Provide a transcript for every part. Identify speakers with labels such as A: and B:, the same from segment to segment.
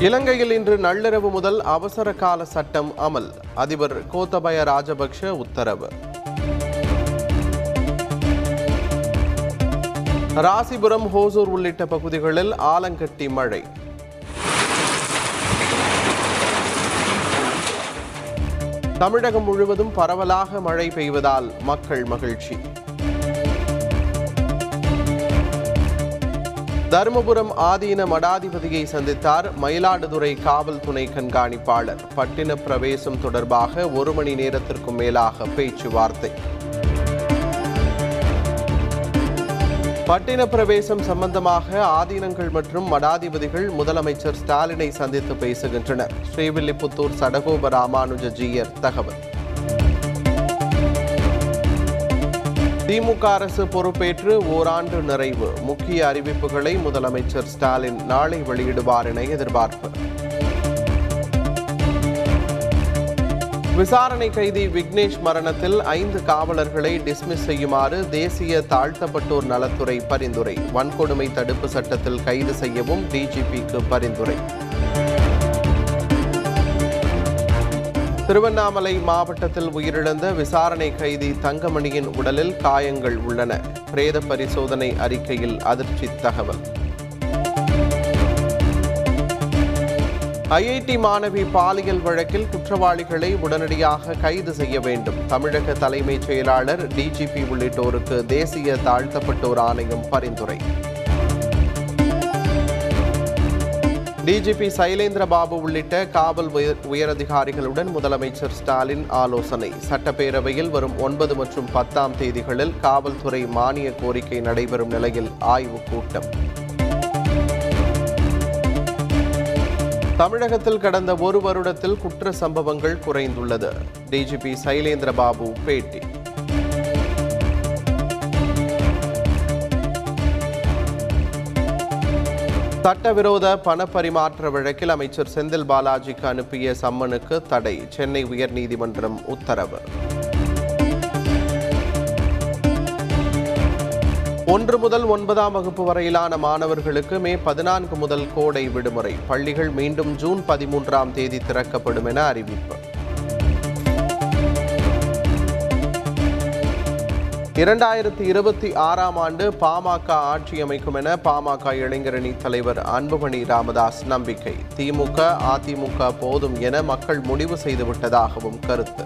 A: இலங்கையில் இன்று நள்ளிரவு முதல் அவசர கால சட்டம் அமல். அதிபர் கோத்தபய ராஜபக்ஷ உத்தரவு. ராசிபுரம் ஹோசூர் உள்ளிட்ட பகுதிகளில் ஆலங்கட்டி மழை. தமிழகம் முழுவதும் பரவலாக மழை பெய்வதால் மக்கள் மகிழ்ச்சி. தருமபுரம் ஆதீன மடாதிபதியை சந்தித்தார் மயிலாடுதுறை காவல் துணை கண்காணிப்பாளர். பட்டின பிரவேசம் தொடர்பாக ஒரு மணி நேரத்திற்கும் மேலாக பேச்சுவார்த்தை. பட்டின பிரவேசம் சம்பந்தமாக ஆதீனங்கள் மற்றும் மடாதிபதிகள் முதலமைச்சர் ஸ்டாலினை சந்தித்து பேசுகின்றனர். ஸ்ரீவில்லிபுத்தூர் சடகோப ராமானுஜ ஜீயர் தகவல். திமுக அரசு பொறுப்பேற்று ஓராண்டு நிறைவு. முக்கிய அறிவிப்புகளை முதலமைச்சர் ஸ்டாலின் நாளை வெளியிடுவார் என எதிர்பார்ப்பு. விசாரணை கைதி விக்னேஷ் மரணத்தில் ஐந்து காவலர்களை டிஸ்மிஸ் செய்யுமாறு தேசிய தாழ்த்தப்பட்டோர் நலத்துறை பரிந்துரை. வன்கொடுமை தடுப்பு சட்டத்தில் கைது செய்யவும் டிஜிபிக்கு பரிந்துரை. திருவண்ணாமலை மாவட்டத்தில் உயிரிழந்த விசாரணை கைதி தங்கமணியின் உடலில் காயங்கள் உள்ளன. பிரேத பரிசோதனை அறிக்கையில் அதிர்ச்சி தகவல். ஐஐடி மாணவி பாலியல் வழக்கில் குற்றவாளிகளை உடனடியாக கைது செய்ய வேண்டும். தமிழக தலைமைச் செயலாளர் டிஜிபி உள்ளிட்டோருக்கு தேசிய தாழ்த்தப்பட்டோர் ஆணையம் பரிந்துரை. டிஜிபி சைலேந்திர பாபு உள்ளிட்ட காவல் உயர் உயரதிகாரிகளுடன் முதலமைச்சர் ஸ்டாலின் ஆலோசனை. சட்டப்பேரவையில் வரும் ஒன்பது மற்றும் பத்தாம் தேதிகளில் காவல்துறை மானிய கோரிக்கை நடைபெறும் நிலையில் ஆய்வுக் கூட்டம். தமிழகத்தில் கடந்த ஒரு வருடத்தில் குற்ற சம்பவங்கள் குறைந்துள்ளது. டிஜிபி சைலேந்திர பாபு பேட்டி. சட்டவிரோத பணப்பரிமாற்ற வழக்கில் அமைச்சர் செந்தில் பாலாஜிக்கு அனுப்பிய சம்மனுக்கு தடை. சென்னை உயர்நீதிமன்றம் உத்தரவு. ஒன்று முதல் ஒன்பதாம் வகுப்பு வரையிலான மாணவர்களுக்கு மே பதினான்கு முதல் கோடை விடுமுறை. பள்ளிகள் மீண்டும் ஜூன் பதிமூன்றாம் தேதி திறக்கப்படும் என அறிவிப்பு. இரண்டாயிரத்தி இருபத்தி ஆறாம் ஆண்டு பாமக ஆட்சி அமைக்கும் என பாமக இளைஞரணி தலைவர் அன்புமணி ராமதாஸ் நம்பிக்கை. திமுக அதிமுக போதும் என மக்கள் முடிவு செய்துவிட்டதாகவும் கருத்து.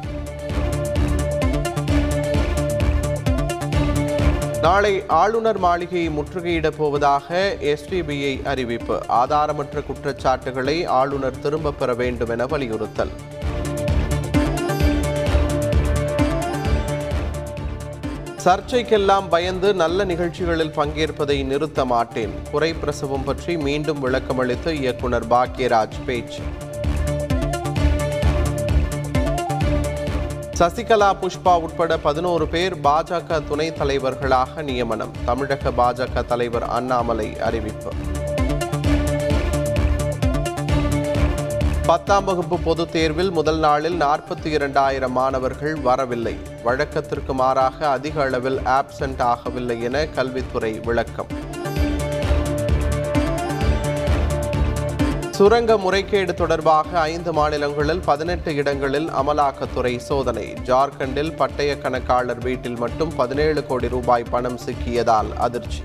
A: நாளை ஆளுநர் மாளிகையை முற்றுகையிடப் போவதாக எஸ்டிபிஐ அறிவிப்பு. ஆதாரமற்ற குற்றச்சாட்டுகளை ஆளுநர் திரும்பப் பெற வேண்டும் என வலியுறுத்தல். சர்ச்சைக்கெல்லாம் பயந்து நல்ல நிகழ்ச்சிகளில் பங்கேற்பதை நிறுத்த மாட்டேன். குறை பிரசவம் பற்றி மீண்டும் விளக்கமளித்த இயக்குனர் பாக்யராஜ் பேச்சு. சசிகலா புஷ்பா உட்பட பதினோரு பேர் பாஜக துணைத் தலைவர்களாக நியமனம். தமிழக பாஜக தலைவர் அண்ணாமலை அறிவிப்பு. பத்தாம் வகுப்பு பொதுத் தேர்வில் முதல் நாளில் நாற்பத்தி இரண்டாயிரம் மாணவர்கள் வரவில்லை. வழக்கத்திற்கு மாறாக அதிக அளவில் ஆப்சென்ட் ஆகவில்லை என கல்வித்துறை விளக்கம். சுரங்க முறைகேடு தொடர்பாக ஐந்து மாநிலங்களில் பதினெட்டு இடங்களில் அமலாக்கத்துறை சோதனை. ஜார்க்கண்டில் பட்டய கணக்காளர் வீட்டில் மட்டும் பதினேழு கோடி ரூபாய் பணம் சிக்கியதால் அதிர்ச்சி.